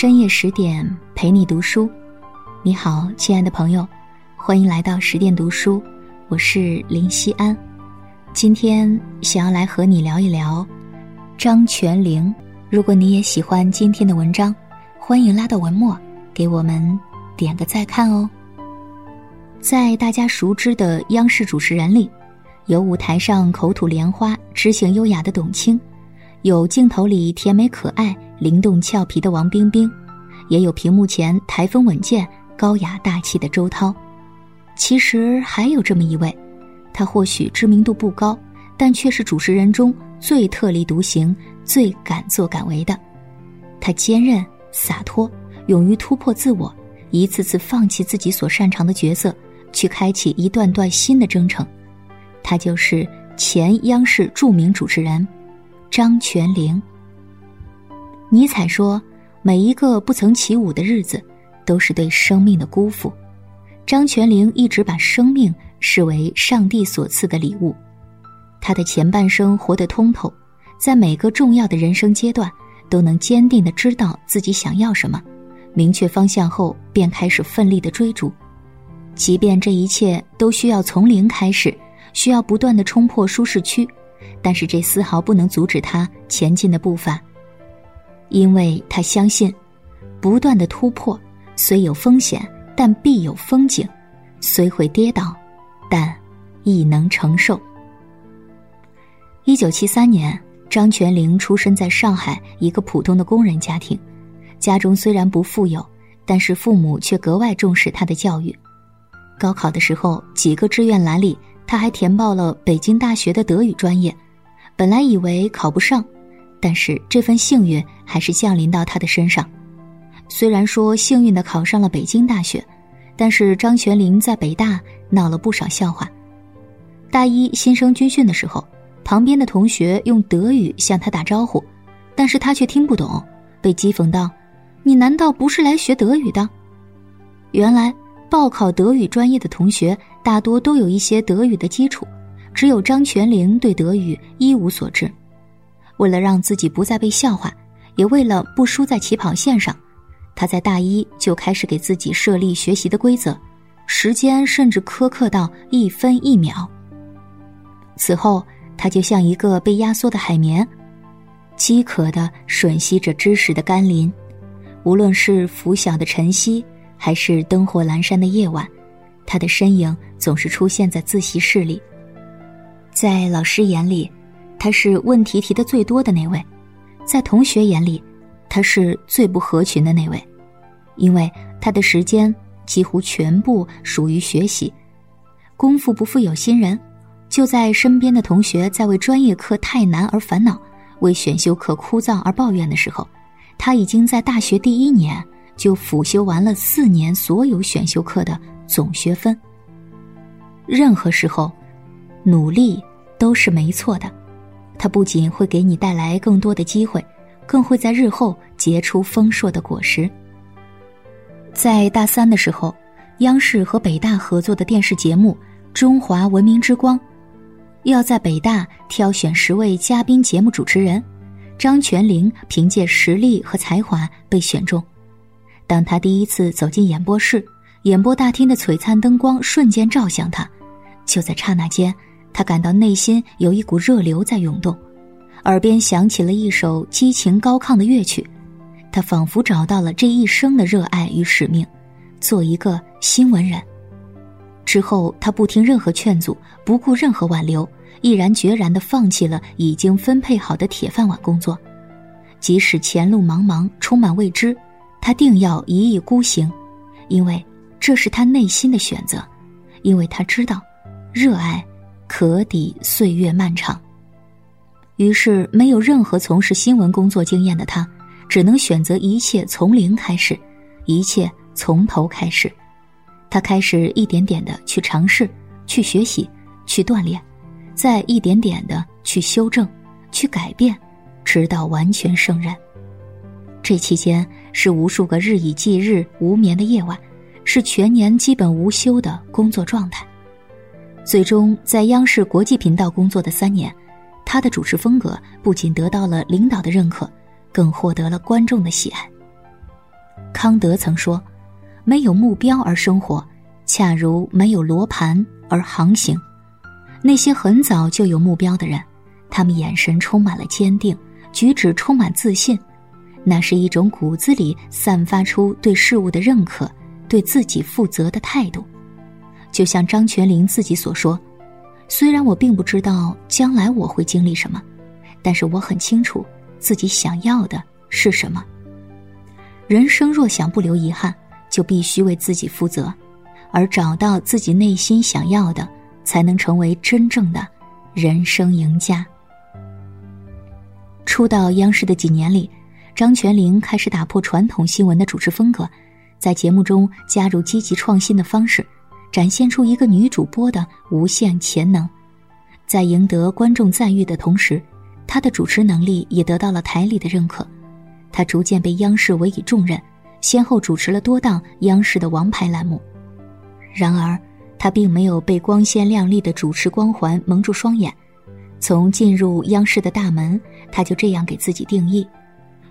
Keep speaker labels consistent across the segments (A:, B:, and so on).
A: 深夜十点陪你读书，你好，亲爱的朋友，欢迎来到十点读书，我是林夕安。今天想要来和你聊一聊张泉灵。如果你也喜欢今天的文章，欢迎拉到文末给我们点个再看哦。在大家熟知的央视主持人里，有舞台上口吐莲花、知性优雅的董卿。有镜头里甜美可爱、灵动俏皮的王冰冰，也有屏幕前台风稳健、高雅大气的周涛。其实还有这么一位，他或许知名度不高，但却是主持人中最特立独行、最敢作敢为的。他坚韧洒脱，勇于突破自我，一次次放弃自己所擅长的角色，去开启一段段新的征程。他就是前央视著名主持人。张泉灵。尼采说：“每一个不曾起舞的日子，都是对生命的辜负。”张泉灵一直把生命视为上帝所赐的礼物。他的前半生活得通透，在每个重要的人生阶段，都能坚定的知道自己想要什么，明确方向后便开始奋力的追逐。即便这一切都需要从零开始，需要不断的冲破舒适区。但是这丝毫不能阻止他前进的步伐，因为他相信，不断的突破虽有风险，但必有风景；虽会跌倒，但亦能承受。一九七三年，张泉灵出生在上海一个普通的工人家庭，家中虽然不富有，但是父母却格外重视他的教育。高考的时候，几个志愿栏里，他还填报了北京大学的德语专业。本来以为考不上，但是这份幸运还是降临到他的身上。虽然说幸运的考上了北京大学，但是张泉灵在北大闹了不少笑话。大一新生军训的时候，旁边的同学用德语向他打招呼，但是他却听不懂，被讥讽道：“你难道不是来学德语的？”原来报考德语专业的同学大多都有一些德语的基础。只有张泉灵对德语一无所知，为了让自己不再被笑话，也为了不输在起跑线上，他在大一就开始给自己设立学习的规则，时间甚至苛刻到一分一秒。此后，他就像一个被压缩的海绵，饥渴的吮吸着知识的甘霖，无论是拂晓的晨曦，还是灯火阑珊的夜晚，他的身影总是出现在自习室里。在老师眼里，他是问题提的最多的那位；在同学眼里，他是最不合群的那位，因为他的时间几乎全部属于学习。功夫不负有心人，就在身边的同学在为专业课太难而烦恼，为选修课枯燥而抱怨的时候，他已经在大学第一年就辅修完了四年所有选修课的总学分。任何时候，努力。都是没错的，它不仅会给你带来更多的机会，更会在日后结出丰硕的果实。在大三的时候，央视和北大合作的电视节目《中华文明之光》，要在北大挑选十位嘉宾节目主持人，张泉灵凭借实力和才华被选中。当他第一次走进演播室，演播大厅的璀璨灯光瞬间照向他，就在刹那间。他感到内心有一股热流在涌动，耳边响起了一首激情高亢的乐曲，他仿佛找到了这一生的热爱与使命，做一个新闻人。之后，他不听任何劝阻，不顾任何挽留，毅然决然地放弃了已经分配好的铁饭碗工作，即使前路茫茫，充满未知，他定要一意孤行，因为这是他内心的选择，因为他知道，热爱。可抵岁月漫长。于是，没有任何从事新闻工作经验的他，只能选择一切从零开始，一切从头开始。他开始一点点的去尝试，去学习，去锻炼，再一点点的去修正，去改变，直到完全胜任。这期间是无数个日以继日无眠的夜晚，是全年基本无休的工作状态。最终，在央视国际频道工作的三年，他的主持风格不仅得到了领导的认可，更获得了观众的喜爱。康德曾说：“没有目标而生活，恰如没有罗盘而航行。”那些很早就有目标的人，他们眼神充满了坚定，举止充满自信，那是一种骨子里散发出对事物的认可、对自己负责的态度。就像张泉灵自己所说：“虽然我并不知道将来我会经历什么，但是我很清楚自己想要的是什么。人生若想不留遗憾，就必须为自己负责，而找到自己内心想要的。”才能成为真正的人生赢家。初到央视的几年里，张泉灵开始打破传统新闻的主持风格，在节目中加入积极创新的方式，展现出一个女主播的无限潜能。在赢得观众赞誉的同时，她的主持能力也得到了台里的认可。她逐渐被央视委以重任，先后主持了多档央视的王牌栏目。然而，他并没有被光鲜亮丽的主持光环蒙住双眼，从进入央视的大门，他就这样给自己定义：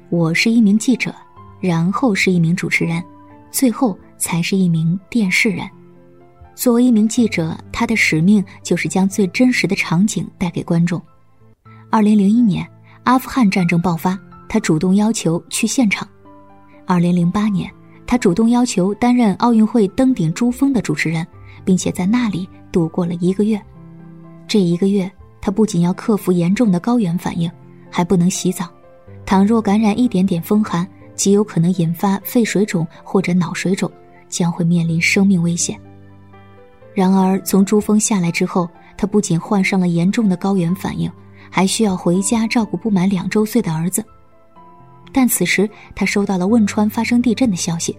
A: 我是一名记者，然后是一名主持人，最后才是一名电视人。作为一名记者，他的使命就是将最真实的场景带给观众。二零零一年，阿富汗战争爆发，他主动要求去现场；二零零八年，他主动要求担任奥运会登顶珠峰的主持人。并且在那里度过了一个月，这一个月，他不仅要克服严重的高原反应，还不能洗澡。倘若感染一点点风寒，极有可能引发肺水肿或者脑水肿，将会面临生命危险。然而，从珠峰下来之后，他不仅患上了严重的高原反应，还需要回家照顾不满两周岁的儿子。但此时，他收到了汶川发生地震的消息。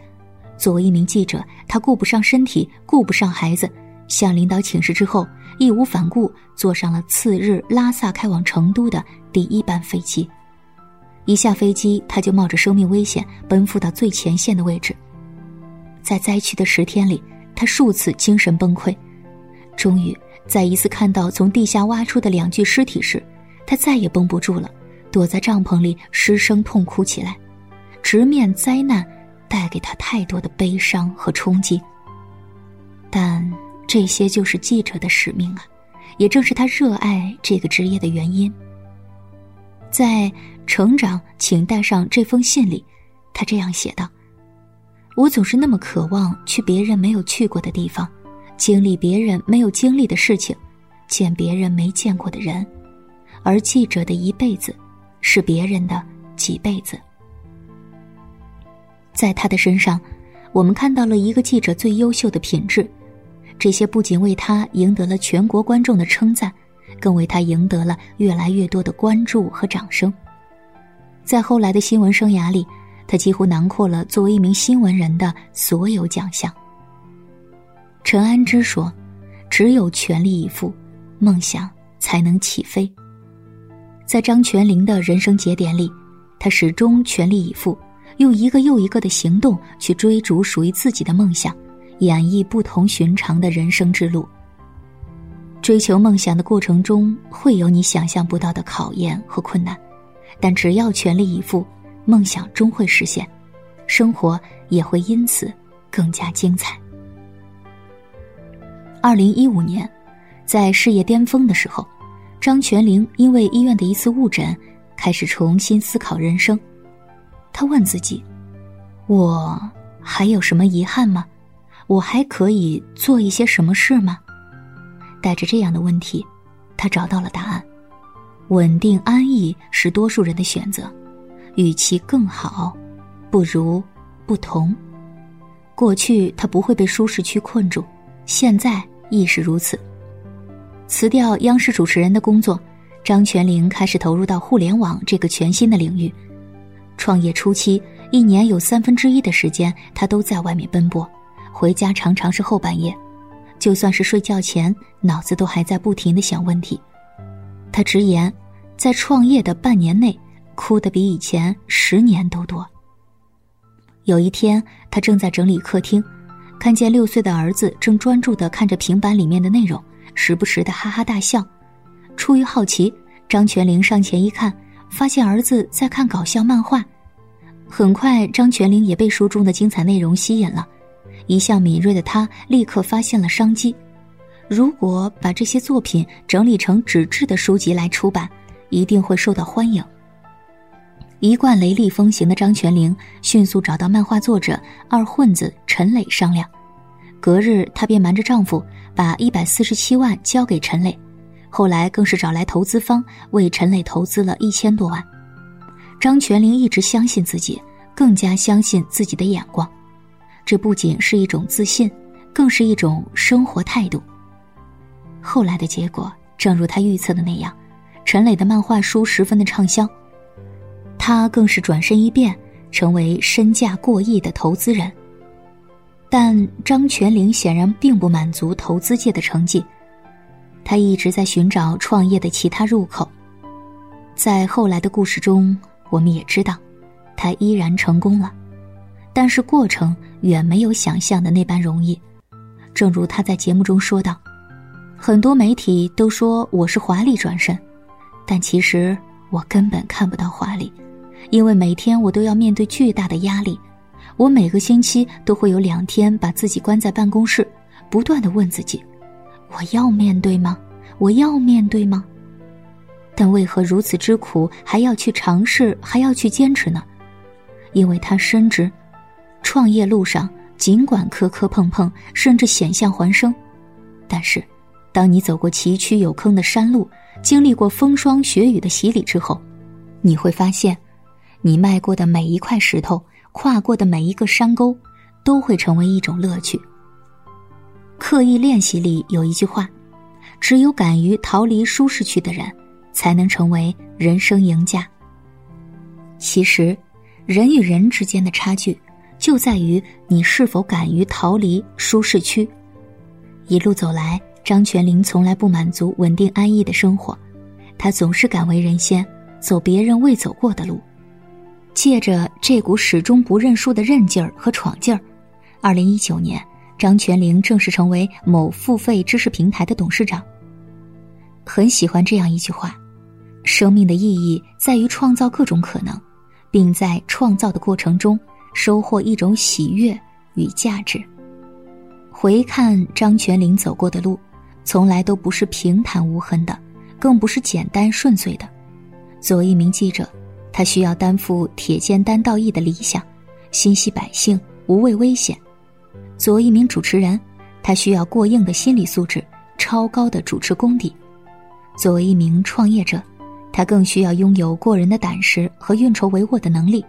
A: 作为一名记者，他顾不上身体，顾不上孩子，向领导请示之后，义无反顾坐上了次日拉萨开往成都的第一班飞机。一下飞机，他就冒着生命危险奔赴到最前线的位置。在灾区的十天里，他数次精神崩溃。终于，在一次看到从地下挖出的两具尸体时，他再也绷不住了，躲在帐篷里失声痛哭起来，直面灾难。带给他太多的悲伤和冲击，但这些就是记者的使命啊，也正是他热爱这个职业的原因。在《成长，请带上这封信》里，他这样写道：“我总是那么渴望去别人没有去过的地方，经历别人没有经历的事情，见别人没见过的人，而记者的一辈子，是别人的几辈子。”在他的身上，我们看到了一个记者最优秀的品质。这些不仅为他赢得了全国观众的称赞，更为他赢得了越来越多的关注和掌声。在后来的新闻生涯里，他几乎囊括了作为一名新闻人的所有奖项。陈安之说：“只有全力以赴，梦想才能起飞。”在张泉灵的人生节点里，他始终全力以赴。用一个又一个的行动去追逐属于自己的梦想，演绎不同寻常的人生之路。追求梦想的过程中会有你想象不到的考验和困难，但只要全力以赴，梦想终会实现，生活也会因此更加精彩。二零一五年，在事业巅峰的时候，张泉灵因为医院的一次误诊，开始重新思考人生。他问自己：“我还有什么遗憾吗？我还可以做一些什么事吗？”带着这样的问题，他找到了答案：稳定安逸是多数人的选择，与其更好，不如不同。过去他不会被舒适区困住，现在亦是如此。辞掉央视主持人的工作，张泉灵开始投入到互联网这个全新的领域。创业初期，一年有三分之一的时间，他都在外面奔波，回家常常是后半夜，就算是睡觉前，脑子都还在不停的想问题。他直言，在创业的半年内，哭得比以前十年都多。有一天，他正在整理客厅，看见六岁的儿子正专注的看着平板里面的内容，时不时的哈哈大笑。出于好奇，张泉灵上前一看。发现儿子在看搞笑漫画，很快，张全龄也被书中的精彩内容吸引了。一向敏锐的他立刻发现了商机。如果把这些作品整理成纸质的书籍来出版，一定会受到欢迎。一贯雷厉风行的张全龄迅速找到漫画作者二混子陈磊商量。隔日，她便瞒着丈夫，把一百四十七万交给陈磊。后来更是找来投资方，为陈磊投资了一千多万。张全龄一直相信自己，更加相信自己的眼光。这不仅是一种自信，更是一种生活态度。后来的结果，正如他预测的那样，陈磊的漫画书十分的畅销。他更是转身一变，成为身价过亿的投资人。但张泉灵显然并不满足投资界的成绩，他一直在寻找创业的其他入口。在后来的故事中，我们也知道，他依然成功了，但是过程远没有想象的那般容易。正如他在节目中说道：“很多媒体都说我是华丽转身，但其实我根本看不到华丽，因为每天我都要面对巨大的压力。”我每个星期都会有两天把自己关在办公室，不断的问自己：我要面对吗？我要面对吗？但为何如此之苦，还要去尝试，还要去坚持呢？因为他深知，创业路上尽管磕磕碰碰，甚至险象环生，但是，当你走过崎岖有坑的山路，经历过风霜雪雨的洗礼之后，你会发现，你迈过的每一块石头。跨过的每一个山沟，都会成为一种乐趣。刻意练习里有一句话：“只有敢于逃离舒适区的人，才能成为人生赢家。”其实，人与人之间的差距，就在于你是否敢于逃离舒适区。一路走来，张全龄从来不满足稳定安逸的生活，他总是敢为人先，走别人未走过的路。借着这股始终不认输的韧劲儿和闯劲儿，二零一九年，张泉灵正式成为某付费知识平台的董事长。很喜欢这样一句话：“生命的意义在于创造各种可能，并在创造的过程中收获一种喜悦与价值。”回看张泉灵走过的路，从来都不是平坦无痕的，更不是简单顺遂的。作为一名记者。他需要担负铁肩担道义的理想，心系百姓，无畏危险。作为一名主持人，他需要过硬的心理素质，超高的主持功底。作为一名创业者，他更需要拥有过人的胆识和运筹帷幄的能力。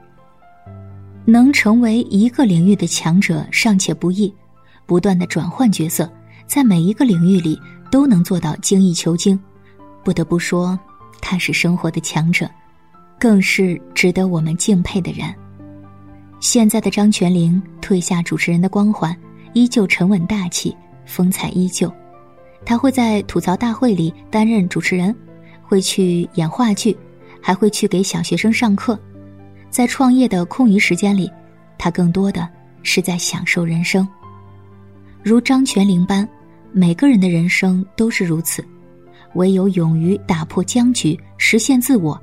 A: 能成为一个领域的强者尚且不易，不断的转换角色，在每一个领域里都能做到精益求精，不得不说，他是生活的强者。更是值得我们敬佩的人。现在的张泉灵褪下主持人的光环，依旧沉稳大气，风采依旧。他会在吐槽大会里担任主持人，会去演话剧，还会去给小学生上课。在创业的空余时间里，他更多的是在享受人生。如张泉灵般，每个人的人生都是如此，唯有勇于打破僵局，实现自我。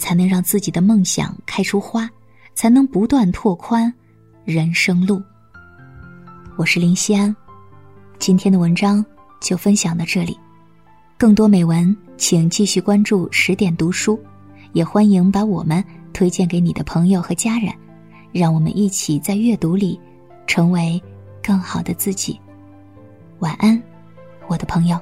A: 才能让自己的梦想开出花，才能不断拓宽人生路。我是林夕安，今天的文章就分享到这里。更多美文，请继续关注十点读书，也欢迎把我们推荐给你的朋友和家人，让我们一起在阅读里成为更好的自己。晚安，我的朋友。